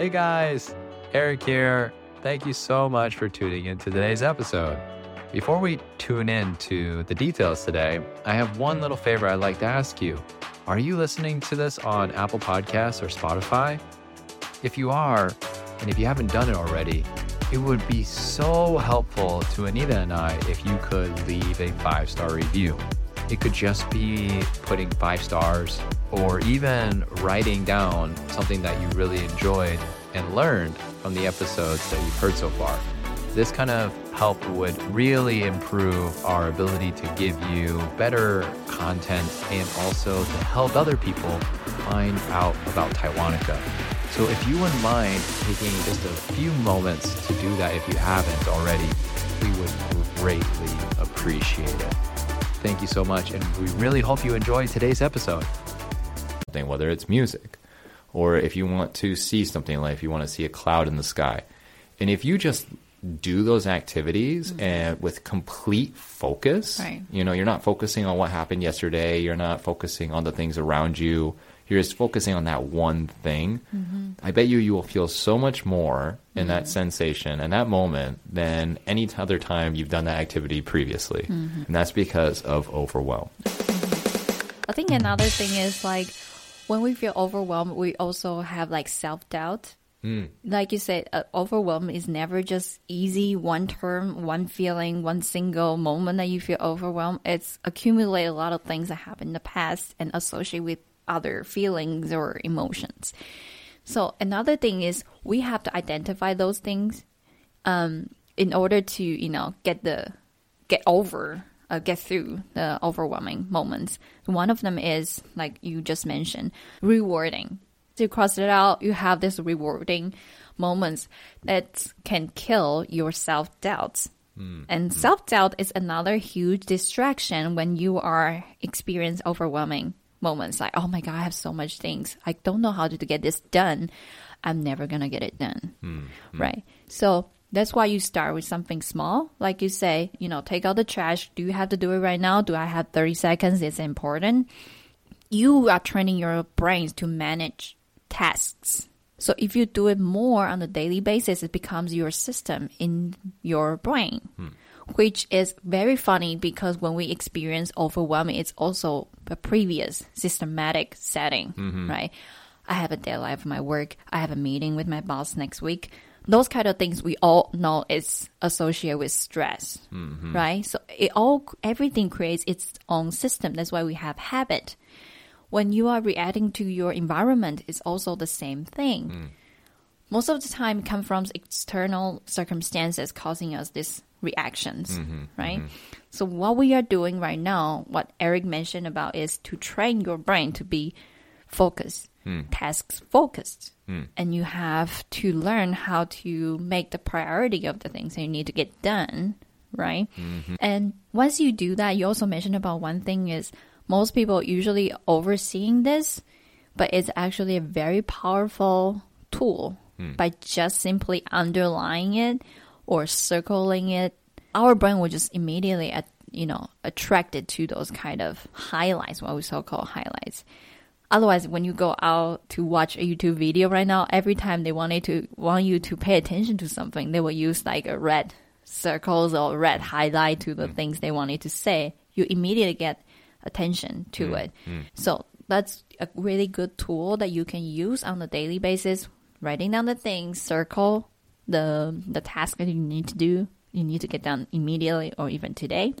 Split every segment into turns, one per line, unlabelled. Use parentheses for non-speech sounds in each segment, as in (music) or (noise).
Hey guys, Eric here. Thank you so much for tuning in to today's episode. Before we tune in to the details today, I have one little favor I'd like to ask you. Are you listening to this on Apple Podcasts or Spotify? If you are, and if you haven't done it already, it would be so helpful to Anita and I if you could leave a five star review. It could just be putting five stars or even writing down something that you really enjoyed and learned from the episodes that you've heard so far. This kind of help would really improve our ability to give you better content and also to help other people find out about Taiwanica. So if you wouldn't mind taking just a few moments to do that if you haven't already, we would greatly appreciate it. Thank you so much, and we really hope you enjoyed today's episode.
Whether it's music, or if you want to see something like if you want to see a cloud in the sky, and if you just do those activities
Mm-hmm.
and with complete focus,
Right.
you know, you're not focusing on what happened yesterday, you're not focusing on the things around you, you're just focusing on that one thing.
Mm-hmm.
I bet you you will feel so much more in that sensation and that moment than any other time you've done that activity previously.
Mm-hmm.
And that's because of overwhelm.
I think another thing is like when we feel overwhelmed, we also have like self doubt. Like you said, uh, overwhelm is never just easy one term, one feeling, one single moment that you feel overwhelmed. It's accumulate a lot of things that happened in the past and associate with other feelings or emotions. So another thing is we have to identify those things um, in order to you know get the get over uh, get through the overwhelming moments. One of them is like you just mentioned, rewarding. To cross it out, you have this rewarding moments that can kill your self doubts. Hmm. And hmm. self doubt is another huge distraction when you are experience overwhelming moments. Like, oh my god, I have so much things. I don't know how to get this done. I'm never gonna get it done. Hmm. Right. So that's why you start with something small. Like you say, you know, take out the trash. Do you have to do it right now? Do I have 30 seconds? It's important. You are training your brains to manage tasks. So if you do it more on a daily basis, it becomes your system in your brain, hmm. which is very funny because when we experience overwhelming, it's also a previous systematic setting, mm-hmm. right? I have a deadline for my work. I have a meeting with my boss next week. Those kind of things we all know is associated with stress, mm-hmm. right? So it all, everything creates its own system. That's why we have habit. When you are reacting to your environment it's also the same thing. Mm. Most of the time it comes from external circumstances causing us these reactions mm-hmm. right? Mm-hmm. So what we are doing right now what eric mentioned about is to train your brain to be focused Hmm. tasks focused. Hmm. And you have to learn how to make the priority of the things that you need to get done right? Mm-hmm. And once you do that you also mentioned about one thing is most people usually overseeing this, but it's actually a very powerful tool hmm. by just simply underlying it or circling it. Our brain will just immediately, at, you know, attracted to those kind of highlights, what we so call highlights. Otherwise, when you go out to watch a YouTube video right now, every time they want you to want you to pay attention to something, they will use like a red circles or red highlight to the mm. things they want you to say. You immediately get attention to mm. it. Mm. So that's a really good tool that you can use on a daily basis. Writing down the things, circle the the task that you need to do, you need to get done immediately or even today.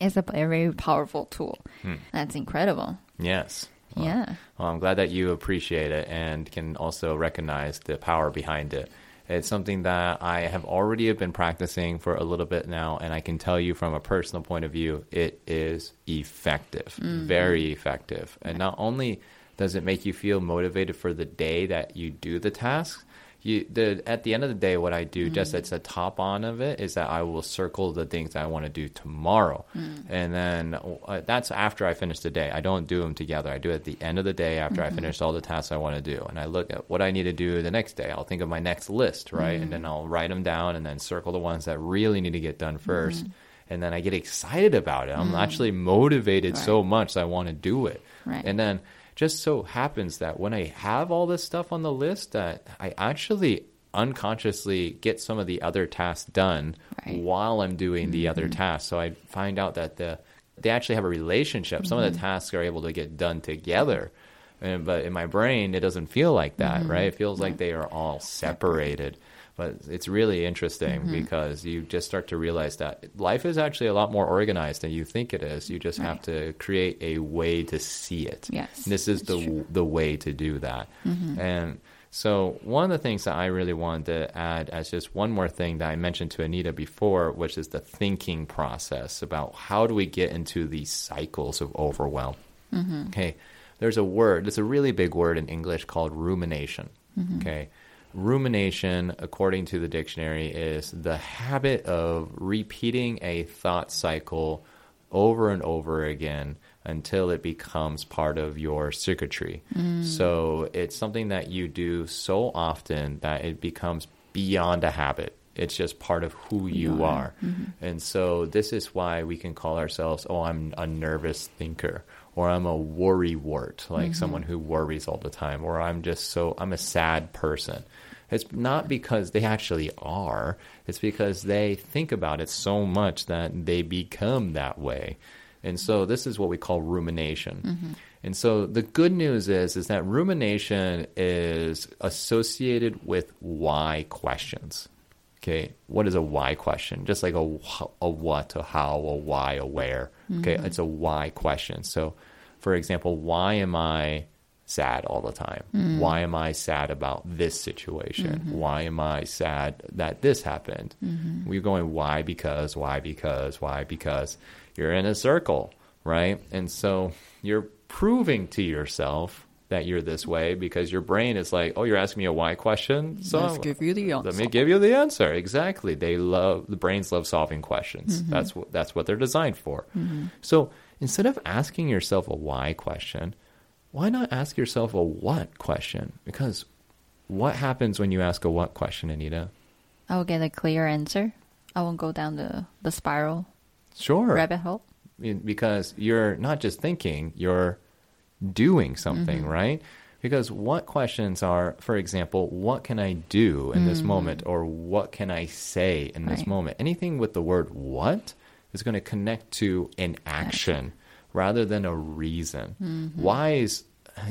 It's a very powerful tool. Hmm. That's incredible.
Yes. Well,
Yeah.
Well, I'm glad that you appreciate it and can also recognize the power behind it. It's something that I have already been practicing for a little bit now, and I can tell you from a personal point of view, it is effective, mm-hmm. very effective. And not only does it make you feel motivated for the day that you do the task, you the at the end of the day, what I do just mm-hmm. at the top on of it is that I will circle the things I want to do tomorrow, mm. and then uh, that's after I finish the day. I don't do them together. I do it at the end of the day after I mm-hmm. finish all the tasks I want to do, and I look at what I need to do the next day. I'll think of my next list, right, and then mm. I'll write them down and then circle the ones that really need to get done mm-hmm. 1st And then I get excited about it. I'm mm. actually motivated so much that I want to do it.
Right.
And then just so happens that when I have all this stuff on the list, that I actually unconsciously get some of the other tasks done
Right.
while I'm doing the
Mm-hmm.
other tasks. So I find out that the they actually have a relationship. Some
Mm-hmm.
of the tasks are able to get done together. And, but in my brain, it doesn't feel like that,
Mm-hmm.
right? It feels like they are all separated. But it's really interesting
Mm-hmm.
because you just start to realize that life is actually a lot more organized than you think it is. You just have to create a way to see it.
Yes,
And this is the the way to do that. Mm-hmm. And so one of the things that I really wanted to add as just one more thing that I mentioned to Anita before, which is the thinking process about how do we get into these cycles of overwhelm. Mm-hmm. Okay, there's a word. It's a really big word in English called rumination. Mm-hmm. Okay, rumination, according to the dictionary, is the habit of repeating a thought cycle over and over again until it becomes part of your circuitry. Mm. So it's something that you do so often that it becomes beyond a habit. It's just part of who you are. Mm-hmm. And so this is why we can call ourselves, oh, I'm a nervous thinker, or I'm a worry wart, like mm-hmm. someone who worries all the time, or I'm just so, I'm a sad person. It's not because they actually are, it's because they think about it so much that they become that way. And so this is what we call rumination. Mm-hmm. And so the good news is is that rumination is associated with why questions. Okay, what is a why question? Just like a a what, a how, a why, a where. Okay, mm-hmm. it's a why question. So, for example, why am I sad all the time? Mm. Why am I sad about this situation? Mm-hmm. Why am I sad that this happened? Mm-hmm. We're going why because why because why because you're in a circle, right? And so you're proving to yourself that you're this way because your brain is like, "Oh, you're asking me a why question." So
Let's give you the answer.
let me give you the answer. Exactly. They love the brains love solving questions. Mm-hmm. That's what that's what they're designed for. Mm-hmm. So instead of asking yourself a why question, why not ask yourself a what question? Because what happens when you ask a what question, Anita?
I will get a clear answer. I won't go down the, the spiral
Sure.
rabbit hole.
Because you're not just thinking, you're doing something,
Mm-hmm.
right? Because what questions are, for example, what can I do in this moment, or what can I say in this
Mm. Right.
moment? Anything with the word what is going to connect to an action rather than a reason.
Mm-hmm.
Whys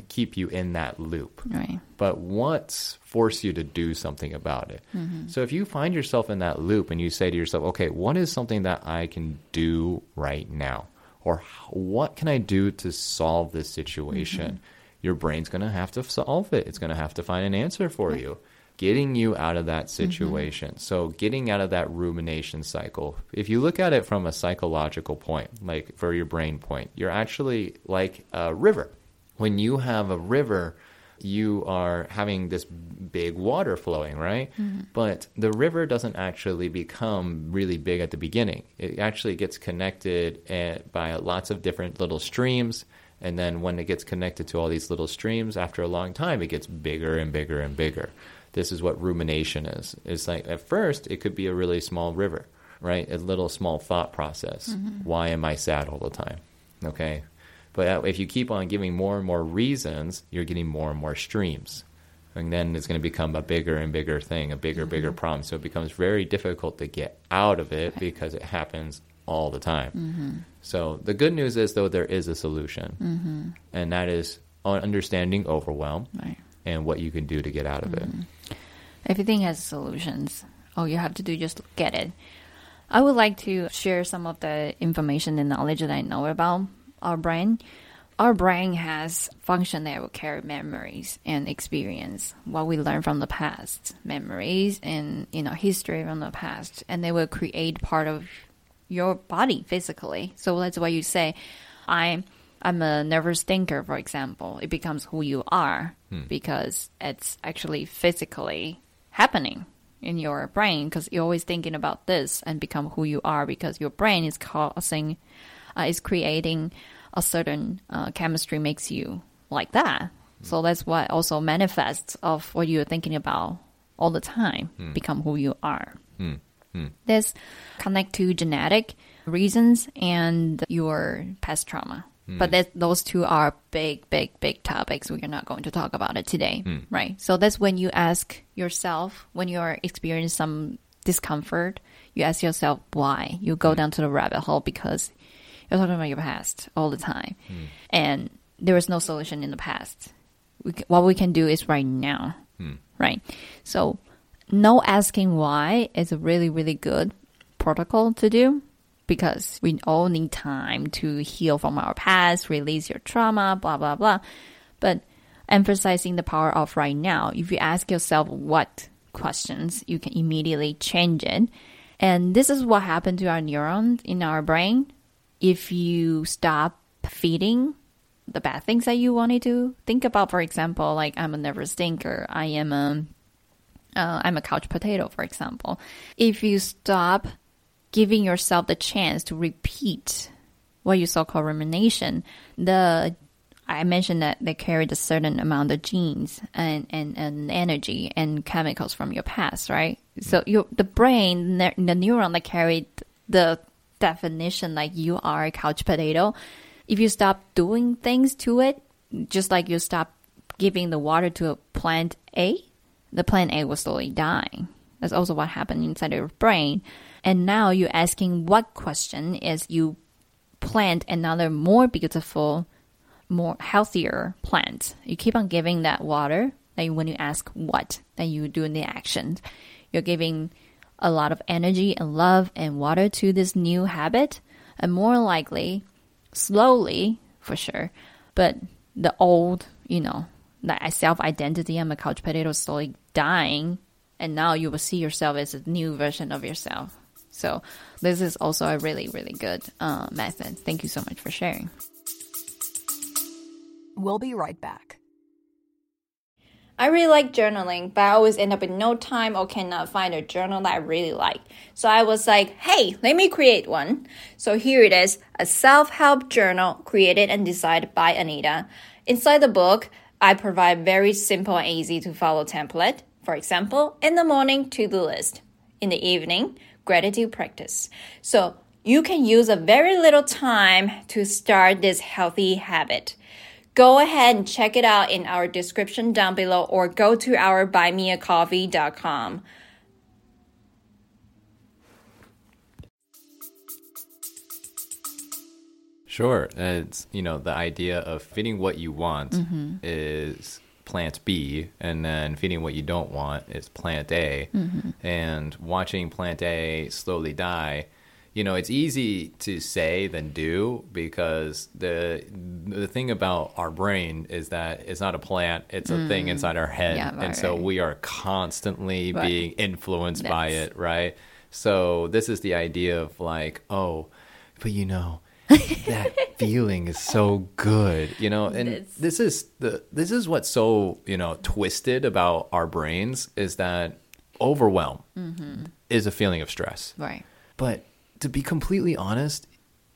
keep you in that loop
Right.
but what's force you to do something about it. So if you find yourself in that loop and you say to yourself, okay, what is something that I can do right now? Or what can I do to solve this situation? Mm-hmm. Your brain's going to have to solve it. It's going to have to find an answer for you. Getting you out of that mm-hmm. situation. So, getting out of that rumination cycle. If you look at it from a psychological point, like for your brain point, you're actually like a river when you have a river, you are having this big water flowing, right? But the river doesn't actually become really big at the beginning. It actually gets connected eh, by lots of different little streams. And then when it gets connected to all these little streams, after a long time, it gets bigger and bigger and bigger. This is what rumination is. It's like at first, it could be a really small river, right? A little small thought process. Why am I sad all the time? Okay. But uh, if you keep on giving more and more reasons, you're getting more and more streams. And then it's going to become a bigger and bigger thing, a bigger, mm-hmm. bigger problem. So it becomes very difficult to get out of it because it happens all the time. Mm-hmm. So the good news is, though, there is a solution. Mm-hmm. And that is understanding overwhelm
Right.
and what you can do to get out of it.
Everything has solutions. All you have to do is just get it. I would like to share some of the information and knowledge that I know about our brain. Our brain has function that will carry memories and experience, what we learn from the past, memories and you know history from the past, and they will create part of your body physically. So that's why you say, I'm I'm a nervous thinker, for example. It becomes who you are hmm. because it's actually physically happening in your brain because you're always thinking about this and become who you are because your brain is causing uh, is creating a certain uh, chemistry makes you like that. So mm. that's what also manifests of what you're thinking about all the time, hmm. become who you are. Hmm. Hmm. This connect to genetic reasons and your past trauma. But that, those two are big, big, big topics. We are not going to talk about it today, right? So that's when you ask yourself, when you're experiencing some discomfort, you ask yourself why. You go down to the rabbit hole because you're talking about your past all the time. Hmm. And there is no solution in the past. We, what we can do is right now, hmm. right? So, no asking why is a really, really good protocol to do because we all need time to heal from our past, release your trauma, blah, blah, blah. But emphasizing the power of right now, if you ask yourself what questions, you can immediately change it. And this is what happened to our neurons in our brain. If you stop feeding the bad things that you wanted to do, think about, for example, like I'm a nervous thinker, I am a uh, I'm a couch potato, for example. If you stop giving yourself the chance to repeat what you so called rumination, the I mentioned that they carried a certain amount of genes and, and, and energy and chemicals from your past, right? So your the brain, the neuron that carried the definition like you are a couch potato, if you stop doing things to it, just like you stop giving the water to a plant A, the plant A will slowly die That's also what happened inside your brain. And now you're asking what question is you plant another more beautiful, more healthier plant. You keep on giving that water. Like when you ask what, then you do the action. You're giving a lot of energy and love and water to this new habit, and more likely, slowly for sure, but the old, you know, that self identity, I'm a couch potato, slowly dying, and now you will see yourself as a new version of yourself. So this is also a really, really good uh, method. Thank you so much for sharing.
We'll be right back.
I really like journaling, but I always end up in no time or cannot find a journal that I really like. So I was like, hey, let me create one. So here it is a self help journal created and designed by Anita. Inside the book, I provide very simple and easy to follow template. For example, in the morning, to do list. In the evening, gratitude practice. So you can use a very little time to start this healthy habit. Go ahead and check it out in our description down below or go to our buymeacoffee.com.
Sure. It's, you know, the idea of feeding what you want mm-hmm. is plant B, and then feeding what you don't want is plant A. Mm-hmm. And watching plant A slowly die, you know, it's easy to say than do because the the thing about our brain is that it's not a plant, it's a thing inside our head.
Yeah, right,
and so
right.
we are constantly
Right.
being influenced by it, right? So this is the idea of like, oh, but you know, that (laughs) feeling is so good, you know. And
It's-
this is the this is what's so you know twisted about our brains is that overwhelm
Mm-hmm.
is a feeling of stress.
Right.
But to be completely honest,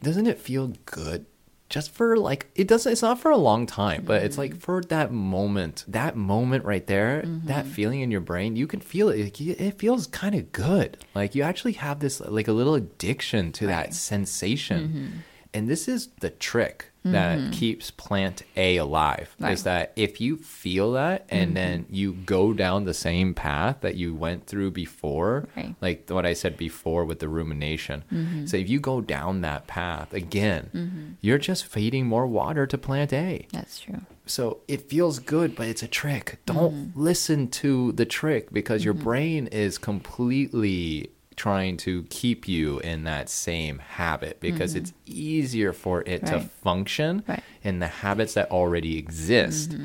doesn't it feel good? Just for like it doesn't it's not for a long time, but it's
Mm-hmm.
like for that moment, that moment right there, that feeling in your brain, you can feel it. Like, it feels kind of good. Like you actually have this like a little addiction to that sensation.
Mm-hmm.
And this is the trick that keeps plant A alive.
Right.
Is that if you feel that and then you go down the same path that you went through before,
Right.
like what I said before with the rumination.
Mm-hmm.
So if you go down that path again, you're just feeding more water to plant A.
That's true.
So it feels good, but it's a trick. Don't
Mm-hmm.
listen to the trick because your brain is completely trying to keep you in that same habit because it's easier for it to
Mm-hmm.
Function
Right.
in the habits that already exist.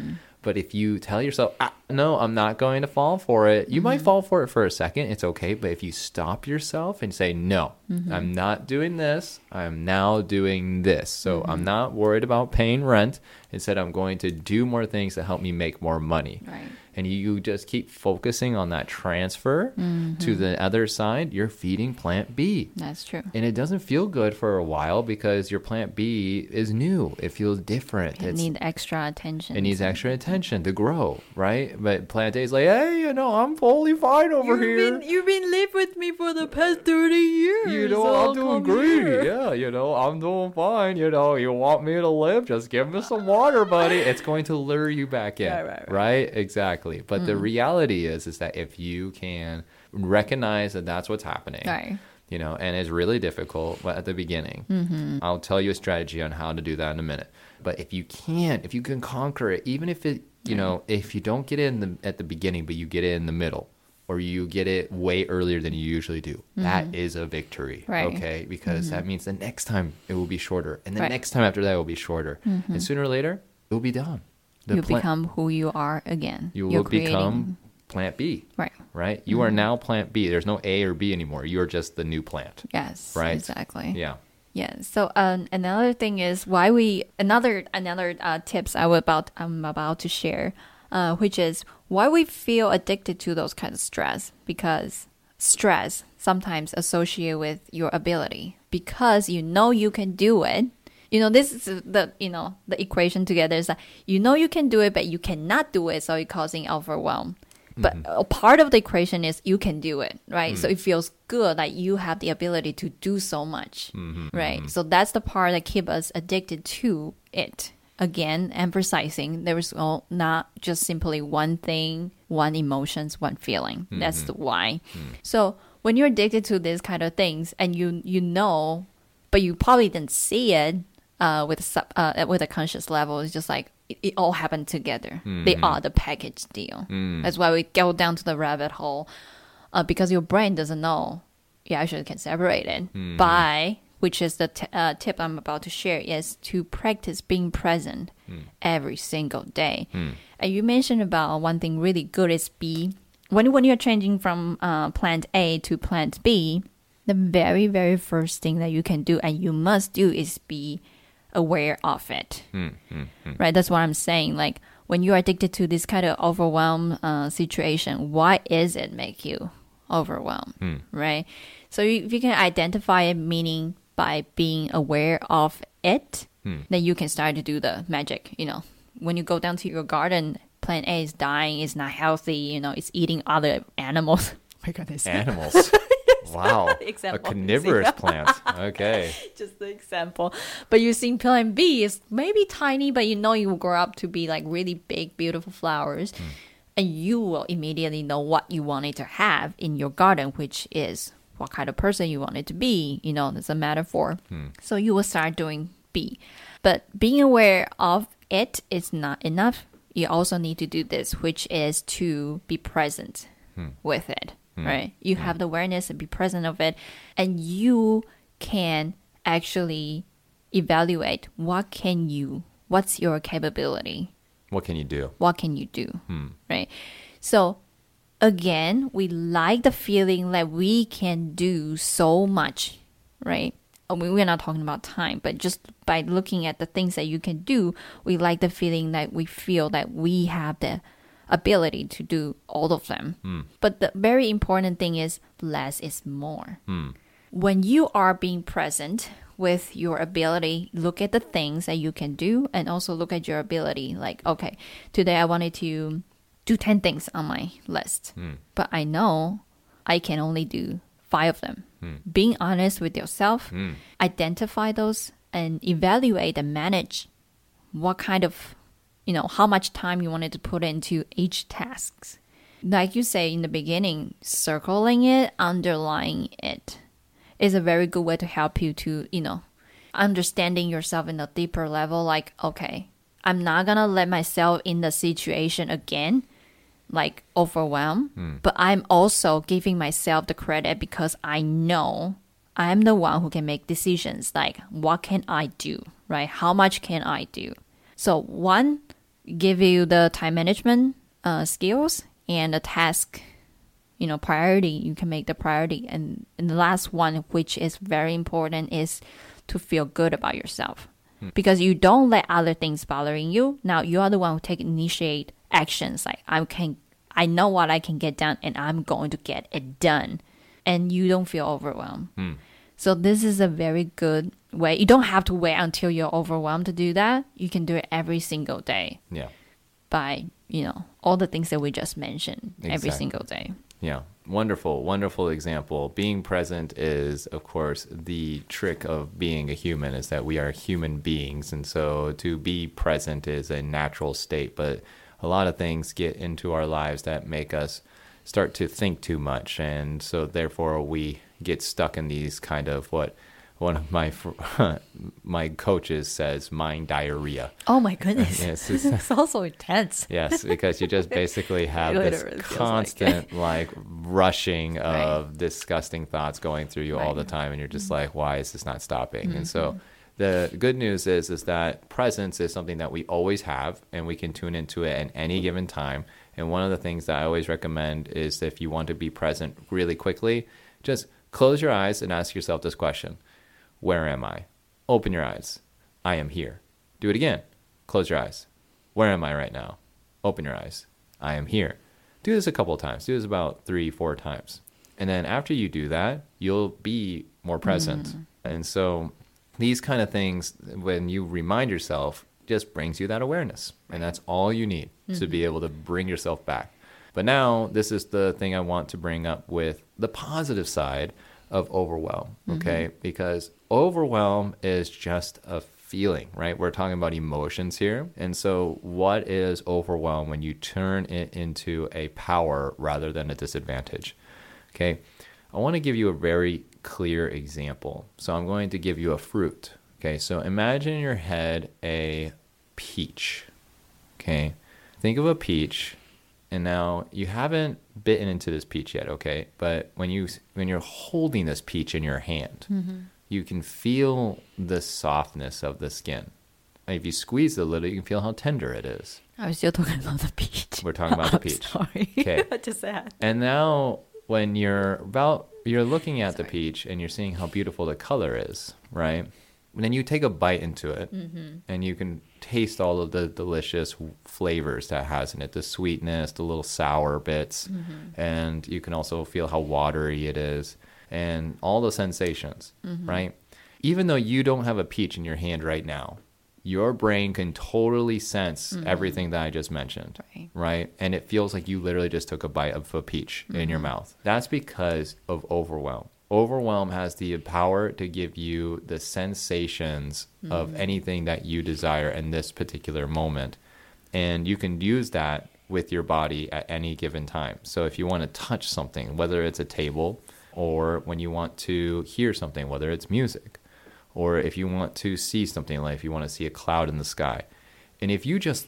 But if you tell yourself, ah, no, I'm not going to fall for it, you might fall for it for a second. It's okay. But if you stop yourself and say, no, Mm-hmm. I'm not doing this, I'm now doing this. So mm-hmm. I'm not worried about paying rent. Instead, I'm going to do more things to help me make more money.
Right.
And you just keep focusing on that transfer to mm-hmm. the other side, you're feeding plant B.
That's true.
And it doesn't feel good for a while because your plant B is new. It feels different.
It needs extra attention.
it needs extra attention to grow, right? But plant A is like, hey, you know, I'm totally fine over here.
you've been live with me for the past thirty years.
you know, I'm doing great.
here.
Yeah, you know, I'm doing fine. You know, you want me to live? Just give me some water, buddy. (laughs) It's going to lure you back in.
Right, right, right.
Exactly. But the reality is, is that if you can recognize that that's what's happening,
Right.
you know, and it's really difficult at the beginning. Mm-hmm. I'll tell you a strategy on how to do that in a minute. But if you can't, if you can conquer it, even if it, you know, if you don't get in the at the beginning, but you get in the middle, or you get it way earlier than you usually do, that is a victory.
Mm-hmm. Right. Mm-hmm.
Okay, because that means the next time it will be shorter, and the
Right. Mm-hmm.
next time after that it will be shorter, and sooner or later it will be done. The
you
pla-
become who you are again.
you
You're
will become plant B.
right.
Right. You are now plant B. There's no A or B anymore. You're just the new plant.
Yes.
Right.
Exactly.
Yeah.
Yeah. So um, another thing is why we another another uh, tips I was about I'm about to share, uh, which is why we feel addicted to those kinds of stress because stress sometimes associated with your ability because you know you can do it. You know this is the you know the equation together is that you know you can do it but you cannot do it so it's causing overwhelm. But mm-hmm. a part of the equation is you can do it, right? So mm. it feels good that you have the ability to do so much, mm-hmm, right? Mm-hmm. So that's the part that keep us addicted to it. Again, emphasizing there is no, not just simply one thing, one emotions, one feeling. That's the why. So when you're addicted to these kind of things and you you know, but you probably didn't see it uh, with a sub, uh, with a conscious level, it's just like it, it all happened together. They are the package deal. That's why we go down to the rabbit hole uh, because your brain doesn't know. You actually can separate it by which is the t- uh, tip I'm about to share is to practice being present every single day. And you mentioned about one thing really good is be when when you're changing from uh, plant A to plant B, the very very first thing that you can do and you must do is be aware of it. Right? That's what I'm saying. Like when you're addicted to this kind of overwhelm uh, situation, why is it make you overwhelmed? Right? So you, if you can identify it, meaning by being aware of it, hmm. then you can start to do the magic. You know, when you go down to your garden, plant A is dying, it's not healthy. You know, it's eating other animals. Oh (laughs) my goodness.
Animals. (laughs) wow. A carnivorous (laughs) plant. Okay.
just the example. But you see plant B is maybe tiny, but you know you will grow up to be like really big, beautiful flowers. Hmm. And you will immediately know what you want it to have in your garden, which is what kind of person you want it to be. You know, it's a metaphor. Hmm. So you will start doing B. But being aware of it is not enough. You also need to do this, which is to be present hmm. with it, hmm. right? You have the awareness and be present of it, and you can actually evaluate what can you, what's your capability,
What can you do?
what can you do, right? So again, we like the feeling that we can do so much, right? Oh, I mean, we're not talking about time, but just by looking at the things that you can do, we like the feeling that we feel that we have the ability to do all of them. Hmm. But the very important thing is less is more. Hmm. When you are being present with your ability, look at the things that you can do and also look at your ability. Like, okay, today I wanted to do 10 things on my list, hmm. but I know I can only do five of them. Hmm. Being honest with yourself, hmm. identify those and evaluate and manage what kind of, you know, how much time you wanted to put into each task. Like you say in the beginning, circling it, underlying it is a very good way to help you to, you know, understanding yourself in a deeper level. Like, okay, I'm not gonna let myself in the situation again, like overwhelm, but I'm also giving myself the credit because I know I'm the one who can make decisions. Like, what can I do, right? How much can I do? So, one, give you the time management uh, skills and the task you know priority you can make the priority and, and the last one which is very important is to feel good about yourself because you don't let other things bothering you now you are the one who take initiate actions like i can i know what i can get done and i'm going to get it done and you don't feel overwhelmed hmm. so this is a very good way you don't have to wait until you're overwhelmed to do that you can do it every single day
Yeah.
by you know all the things that we just mentioned every single day
Yeah. Wonderful, wonderful example. Being present is, of course, the trick of being a human is that we are human beings. And so to be present is a natural state. But a lot of things get into our lives that make us start to think too much. And so therefore we get stuck in these kind of what one of my (laughs) my coaches says mind diarrhea.
Oh my goodness!
Yes, (laughs)
it's, it's also intense.
Yes, because you just basically (laughs) have this constant like, like rushing of right. disgusting thoughts going through you right. all the time, and you're just mm-hmm. like, why is this not stopping? Mm-hmm. And so. The good news is is that presence is something that we always have and we can tune into it at any given time. And one of the things that I always recommend is if you want to be present really quickly, just close your eyes and ask yourself this question where am I? Open your eyes. I am here. Do it again. Close your eyes. Where am I right now? Open your eyes. I am here. Do this a couple of times. Do this about three, four times. And then after you do that, you'll be more present. Mm. And so these kind of things, when you remind yourself, just brings you that awareness. And that's all you need mm-hmm. to be mm-hmm. able to bring yourself back. But now, this is the thing I want to bring up with the positive side of overwhelm, okay? Mm-hmm. Because overwhelm is just a feeling, right? We're talking about emotions here. And so, what is overwhelm when you turn it into a power rather than a disadvantage? Okay, I want to give you a very clear example. So, I'm going to give you a fruit. Okay, so imagine in your head a peach. Okay, think of a peach and now you haven't bitten into this peach yet okay but when you when you're holding this peach in your hand mm-hmm. you can feel the softness of the skin if you squeeze it a little you can feel how tender it is
i was still talking about the peach
we're talking about the (laughs) peach
sorry okay (laughs) just that
and now when you're about you're looking at sorry. the peach and you're seeing how beautiful the color is right and then you take a bite into it mm-hmm. and you can taste all of the delicious flavors that has in it the sweetness the little sour bits mm-hmm. and you can also feel how watery it is and all the sensations mm-hmm. right even though you don't have a peach in your hand right now your brain can totally sense mm-hmm. everything that I just mentioned, right. right. And it feels like you literally just took a bite of a peach in your mm-hmm. mouth. That's because of overwhelm overwhelm has the power to give you the sensations mm-hmm. of anything that you desire in this particular moment and you can use that with your body at any given time so if you want to touch something whether it's a table or when you want to hear something whether it's music or if you want to see something like if you want to see a cloud in the sky and if you just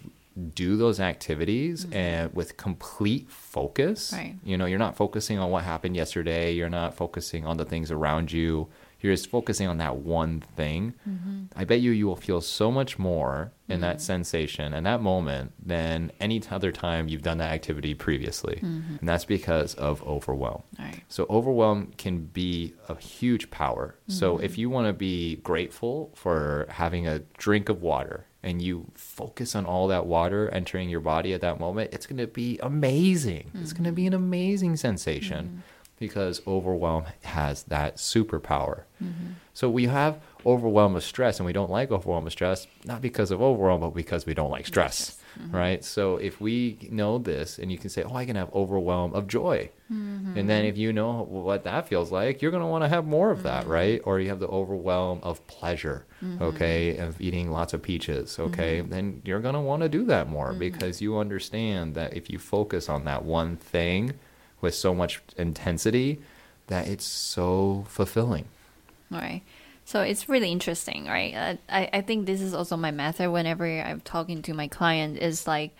do those activities mm-hmm. and with complete focus. Right. You know, you're not focusing on what happened yesterday. You're not focusing on the things around you. You're just focusing on that one thing. Mm-hmm. I bet you you will feel so much more in mm-hmm. that sensation and that moment than any other time you've done that activity previously. Mm-hmm. And that's because of overwhelm. Right. So overwhelm can be a huge power. So mm-hmm. if you want to be grateful for having a drink of water and you focus on all that water entering your body at that moment, it's going to be amazing. Mm-hmm. It's going to be an amazing sensation mm-hmm. Because overwhelm has that superpower. Mm-hmm. So we have overwhelm of stress and we don't like overwhelm of stress, not because of overwhelm, but because we don't like stress mm-hmm. right? So if we know this and you can say, oh, I can have overwhelm of joy. Mm-hmm. And then if you know what that feels like, you're going to want to have more of mm-hmm. that, right? Or you have the overwhelm of pleasure, mm-hmm. okay, of eating lots of peaches, okay? Mm-hmm. Then you're going to want to do that more mm-hmm. because you understand that if you focus on that one thing with so much intensity, that it's so fulfilling.
Right. So it's really interesting, right? Uh, I, I think this is also my method whenever I'm talking to my client is like,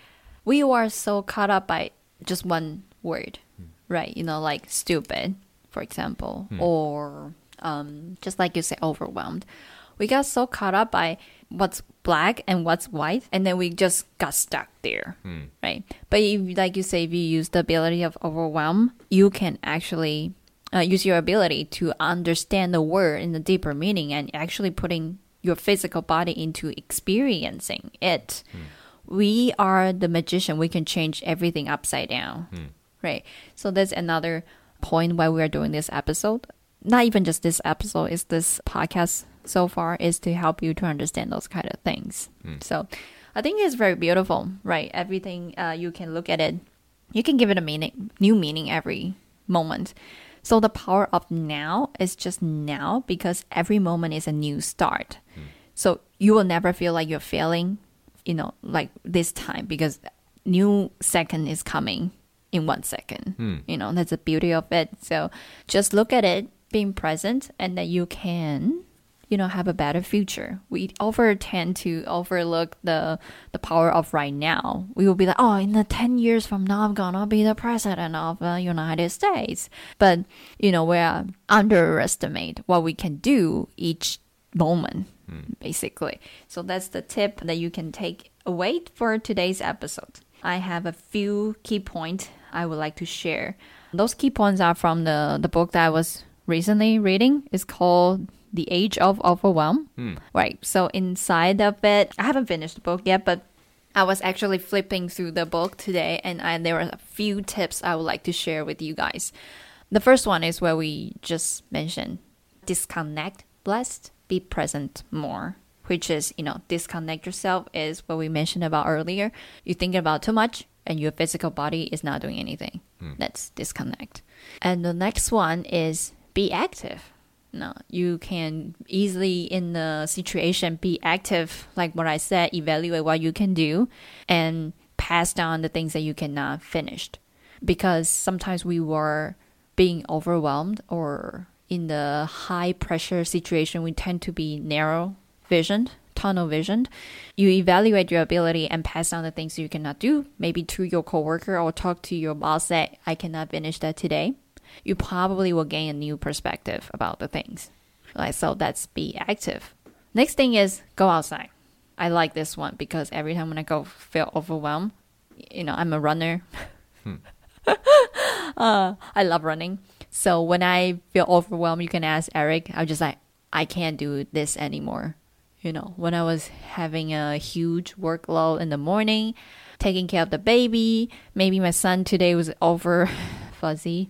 we are so caught up by just one word, mm. right? You know, like stupid, for example, mm. or um, just like you say, overwhelmed. We got so caught up by what's black and what's white, and then we just got stuck there, mm. right? But if, like you say, if you use the ability of overwhelm, you can actually uh, use your ability to understand the word in the deeper meaning and actually putting your physical body into experiencing it. Mm. We are the magician. We can change everything upside down. Mm. Right. So that's another point why we are doing this episode. Not even just this episode, is this podcast so far is to help you to understand those kind of things. Mm. So I think it's very beautiful, right? Everything uh, you can look at it you can give it a meaning, new meaning every moment. So the power of now is just now because every moment is a new start. So you will never feel like you're failing, you know, like this time because new second is coming in one second. You know, that's the beauty of it. So just look at it, being present, and that you can, you know, have a better future. We over tend to overlook the the power of right now. We will be like, oh, in the ten years from now, I'm gonna be the president of the United States. But you know, we underestimate what we can do each moment hmm. basically. So that's the tip that you can take away for today's episode. I have a few key points I would like to share. Those key points are from the, the book that I was recently reading. It's called The Age of Overwhelm. Hmm. Right. So inside of it, I haven't finished the book yet, but I was actually flipping through the book today and I, there were a few tips I would like to share with you guys. The first one is where we just mentioned disconnect blessed be present more which is you know disconnect yourself is what we mentioned about earlier you think about too much and your physical body is not doing anything hmm. that's disconnect and the next one is be active no you can easily in the situation be active like what i said evaluate what you can do and pass down the things that you cannot finish because sometimes we were being overwhelmed or in the high pressure situation, we tend to be narrow visioned, tunnel visioned. You evaluate your ability and pass down the things you cannot do, maybe to your coworker or talk to your boss that I cannot finish that today. You probably will gain a new perspective about the things. Right, so that's be active. Next thing is go outside. I like this one because every time when I go feel overwhelmed, you know, I'm a runner. (laughs) uh, I love running. So when I feel overwhelmed, you can ask Eric. I'm just like, I can't do this anymore. You know, when I was having a huge workload in the morning, taking care of the baby, maybe my son today was over (laughs) fuzzy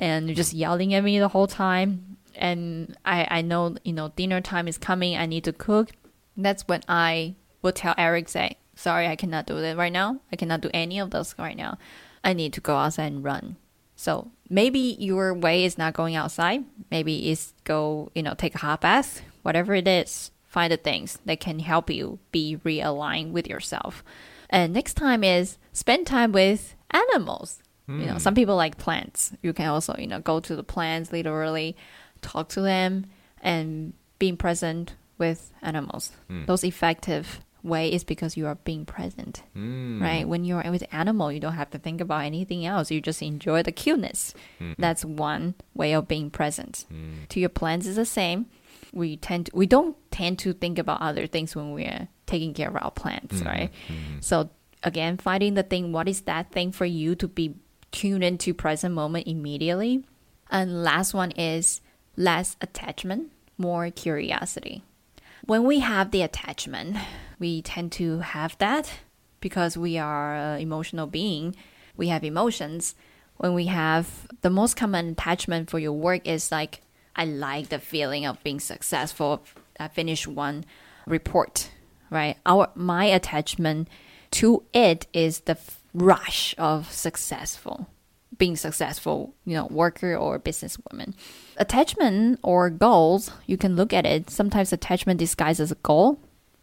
and just yelling at me the whole time. And I, I know, you know, dinner time is coming. I need to cook. That's when I will tell Eric, say, sorry, I cannot do that right now. I cannot do any of those right now. I need to go outside and run. So maybe your way is not going outside. Maybe it's go, you know, take a hot bath, whatever it is. Find the things that can help you be realigned with yourself. And next time is spend time with animals. You know, hmm. some people like plants. You can also, you know, go to the plants literally, talk to them, and being present with animals. Hmm. Those effective way is because you are being present, hmm. right? When you're with animal, you don't have to think about anything else. You just enjoy the cuteness. That's one way of being present. To your plants is the same. We tend to, we don't tend to think about other things when we're taking care of our plants, right? So again, finding the thing. What is that thing for you to be tuned into present moment immediately? And last one is less attachment, more curiosity when we have the attachment, we tend to have that because we are an emotional being. We have emotions. When we have the most common attachment for your work is like, I like the feeling of being successful. I finished one report, right? Our my attachment to it is the rush of successful being successful, you know, worker or businesswoman. Attachment or goals, you can look at it. Sometimes attachment disguises a goal.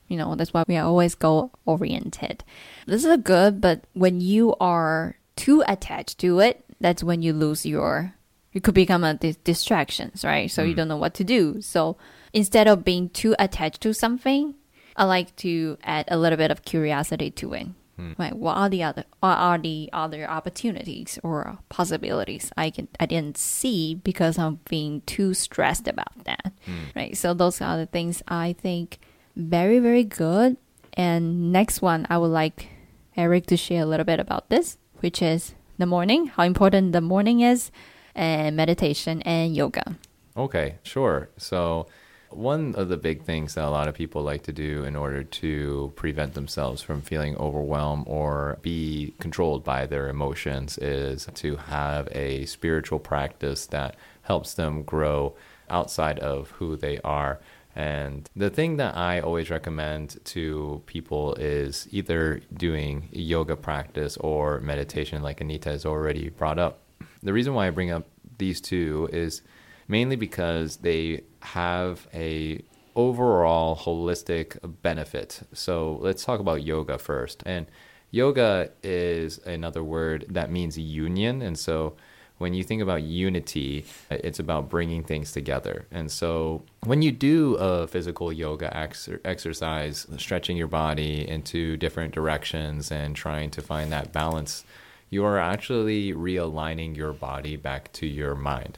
You know, that's why we are always goal oriented. This is good, but when you are too attached to it, that's when you lose your you could become a dis- distractions, right? So you mm. don't know what to do. So instead of being too attached to something, I like to add a little bit of curiosity to it. Hmm. Right? What are the other what are the other opportunities or possibilities I can I didn't see because I'm being too stressed about that. Hmm. Right? So those are the things I think very very good. And next one I would like Eric to share a little bit about this, which is the morning, how important the morning is, and meditation and yoga.
Okay, sure. So, one of the big things that a lot of people like to do in order to prevent themselves from feeling overwhelmed or be controlled by their emotions is to have a spiritual practice that helps them grow outside of who they are. And the thing that I always recommend to people is either doing yoga practice or meditation, like Anita has already brought up. The reason why I bring up these two is mainly because they have a overall holistic benefit. So let's talk about yoga first. And yoga is another word that means union. And so when you think about unity, it's about bringing things together. And so when you do a physical yoga ex- exercise, stretching your body into different directions and trying to find that balance, you are actually realigning your body back to your mind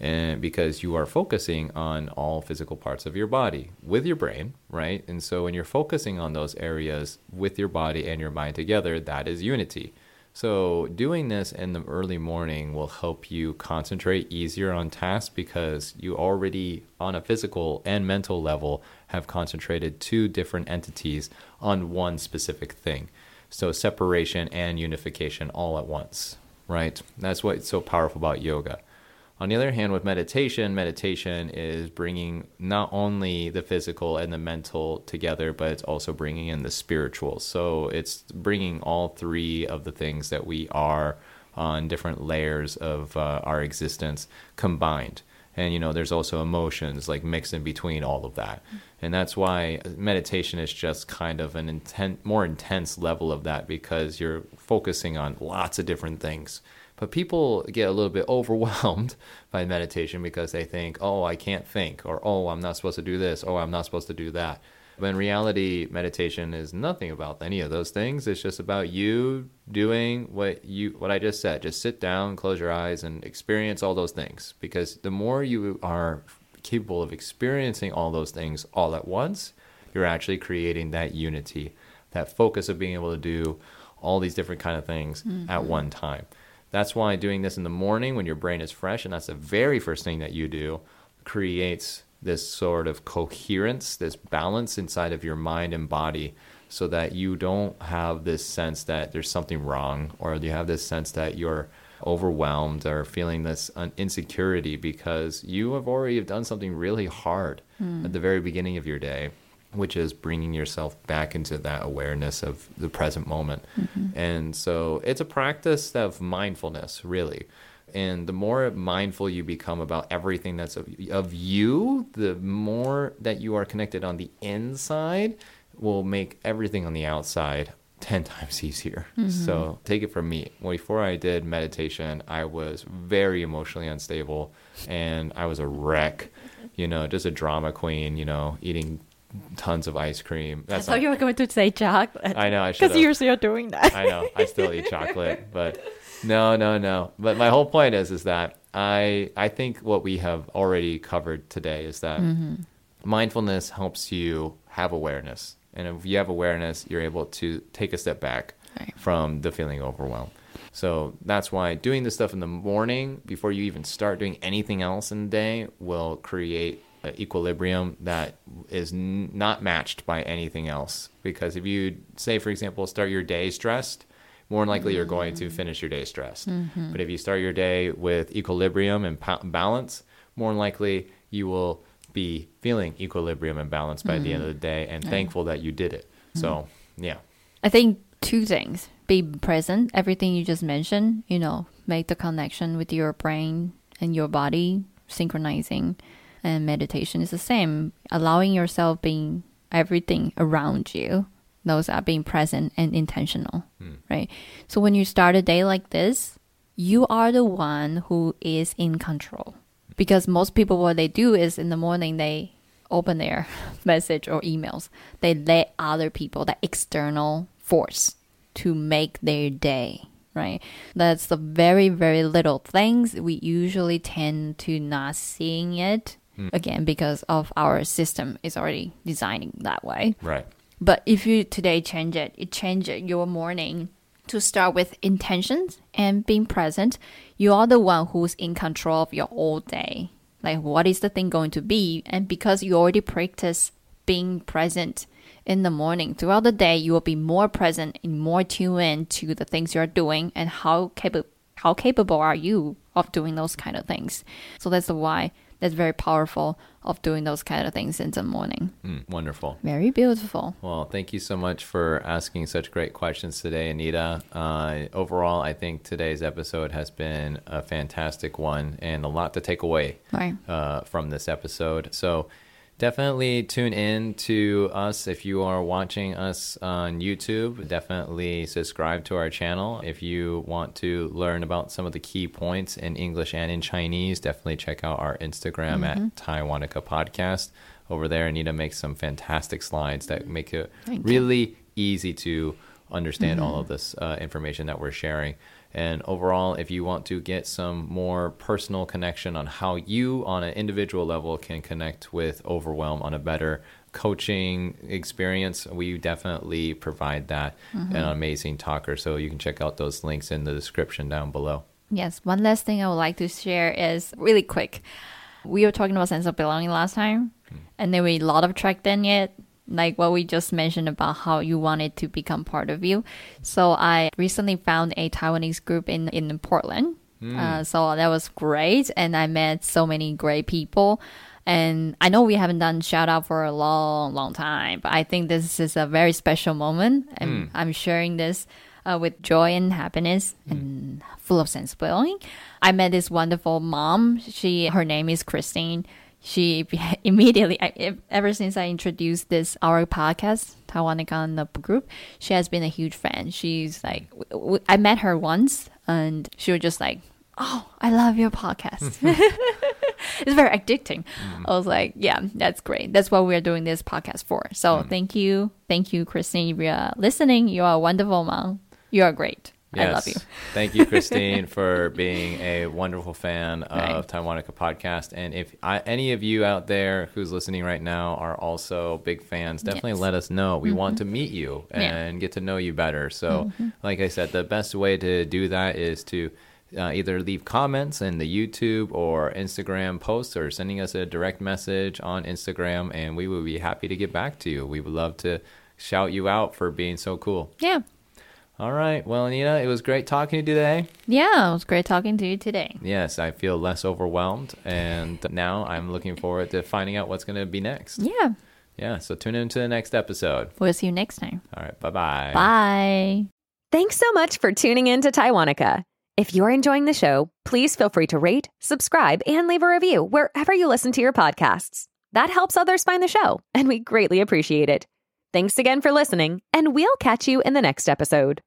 and because you are focusing on all physical parts of your body with your brain, right? And so when you're focusing on those areas with your body and your mind together, that is unity. So doing this in the early morning will help you concentrate easier on tasks because you already on a physical and mental level have concentrated two different entities on one specific thing. So separation and unification all at once, right? That's what's so powerful about yoga. On the other hand, with meditation, meditation is bringing not only the physical and the mental together, but it's also bringing in the spiritual. So it's bringing all three of the things that we are on different layers of uh, our existence combined. And you know, there's also emotions like mixed in between all of that, and that's why meditation is just kind of an intent, more intense level of that because you're focusing on lots of different things but people get a little bit (laughs) overwhelmed by meditation because they think, oh, I can't think, or oh, I'm not supposed to do this, oh, I'm not supposed to do that. But in reality, meditation is nothing about any of those things. It's just about you doing what you what I just said. Just sit down, close your eyes, and experience all those things. Because the more you are capable of experiencing all those things all at once, you're actually creating that unity, that focus of being able to do all these different kind of things mm-hmm. at one time. That's why doing this in the morning when your brain is fresh, and that's the very first thing that you do, creates this sort of coherence, this balance inside of your mind and body so that you don't have this sense that there's something wrong or you have this sense that you're overwhelmed or feeling this insecurity because you have already done something really hard mm. at the very beginning of your day which is bringing yourself back into that awareness of the present moment. Mm-hmm. And so it's a practice of mindfulness, really. And the more mindful you become about everything that's of, of you, the more that you are connected on the inside will make everything on the outside 10 (laughs) times easier. Mm-hmm. So take it from me. Before I did meditation, I was very emotionally unstable and I was a wreck, you know, just a drama queen, you know, eating tons of ice cream.
That's I thought not, you were going to say chocolate.
I know. I should.
Because you're still doing that.
I know. I still eat chocolate, (laughs) but no, no, no. But my whole point is, is that I, I think what we have already covered today is that mm-hmm. mindfulness helps you have awareness, and if you have awareness, you're able to take a step back right. from the feeling overwhelmed. So that's why doing this stuff in the morning before you even start doing anything else in the day will create equilibrium that is n- not matched by anything else. Because if you say, for example, start your day stressed, more than likely mm-hmm. you're going to finish your day stressed. Mm-hmm. But if you start your day with equilibrium and pa- balance, more than likely you will be feeling equilibrium and balance by mm-hmm. the end of the day and thankful that you did it. So, mm-hmm. yeah.
I think two things be present, everything you just mentioned, you know, make the connection with your brain and your body, synchronizing and meditation is the same, allowing yourself being everything around you. Those are being present and intentional, mm. right? So when you start a day like this, you are the one who is in control. Because most people, what they do is in the morning, they open their (laughs) message or emails. They let other people, that external force, to make their day right? That's the very, very little things we usually tend to not seeing it Mm. Again, because of our system is already designing that way.
Right.
But if you today change it, it changes your morning to start with intentions and being present. You are the one who's in control of your whole day. Like, what is the thing going to be? And because you already practice being present in the morning, throughout the day, you will be more present and more tuned in to the things you're doing and how capable how capable are you of doing those kind of things. So that's why that's very powerful of doing those kind of things in the morning.
Mm, wonderful.
Very beautiful.
Well, thank you so much for asking such great questions today, Anita. Uh, overall, I think today's episode has been a fantastic one and a lot to take away
Right.
uh, from this episode. So definitely tune in to us if you are watching us on YouTube. Definitely subscribe to our channel. If you want to learn about some of the key points in English and in Chinese, definitely check out our Instagram at Taiwanica Podcast. Over there, Anita makes some fantastic slides that make it
Thank you.
really easy to understand all of this uh, information that we're sharing. And overall, if you want to get some more personal connection on how you, on an individual level, can connect with overwhelm on a better coaching experience, we definitely provide that. Mm-hmm. An amazing talker. So you can check out those links in the description down below.
Yes. One last thing I would like to share is really quick. We were talking about sense of belonging last time, hmm. and then we a lot of tracked in it, like what we just mentioned about how you want it to become part of you. So I recently found a Taiwanese group in in Portland. Uh, so that was great, and I met so many great people. And I know we haven't done shout out for a long, long time, but I think this is a very special moment, and I'm sharing this uh, with joy and happiness and full of sense of belonging. I met this wonderful mom. She her name is Christine. She (laughs) immediately, ever since I introduced this our podcast, Taiwanica on group, she has been a huge fan. She's like, w- w- I met her once, and she was just like, "Oh, I love your podcast." (laughs) (laughs) it's very addicting. Mm. I was like, yeah, that's great. That's what we're doing this podcast for. So mm. thank you. Thank you, Christine. If you're listening, you are a wonderful mom. You are great. I love you. (laughs)
Thank you, Christine, (laughs) for being a wonderful fan of
Right.
Taiwanica Podcast. And if I, any of you out there who's listening right now are also big fans, definitely
Yes.
let us know. We want to meet you
Yeah.
and get to know you better. So, like I said, the best way to do that is to uh, either leave comments in the YouTube or Instagram posts or sending us a direct message on Instagram, and we would be happy to get back to you. We would love to shout you out for being so cool.
Yeah.
All right. Well, Anita, it was great talking to you today.
Yeah, it was great talking to you today.
Yes, I feel less overwhelmed. And now I'm looking forward to finding out what's going to be next.
Yeah.
Yeah. So tune in to the next episode.
We'll see you next time.
All right. Bye bye.
Bye.
Thanks so much for tuning in to Taiwanica. If you're enjoying the show, please feel free to rate, subscribe, and leave a review wherever you listen to your podcasts. That helps others find the show, and we greatly appreciate it. Thanks again for listening, and we'll catch you in the next episode.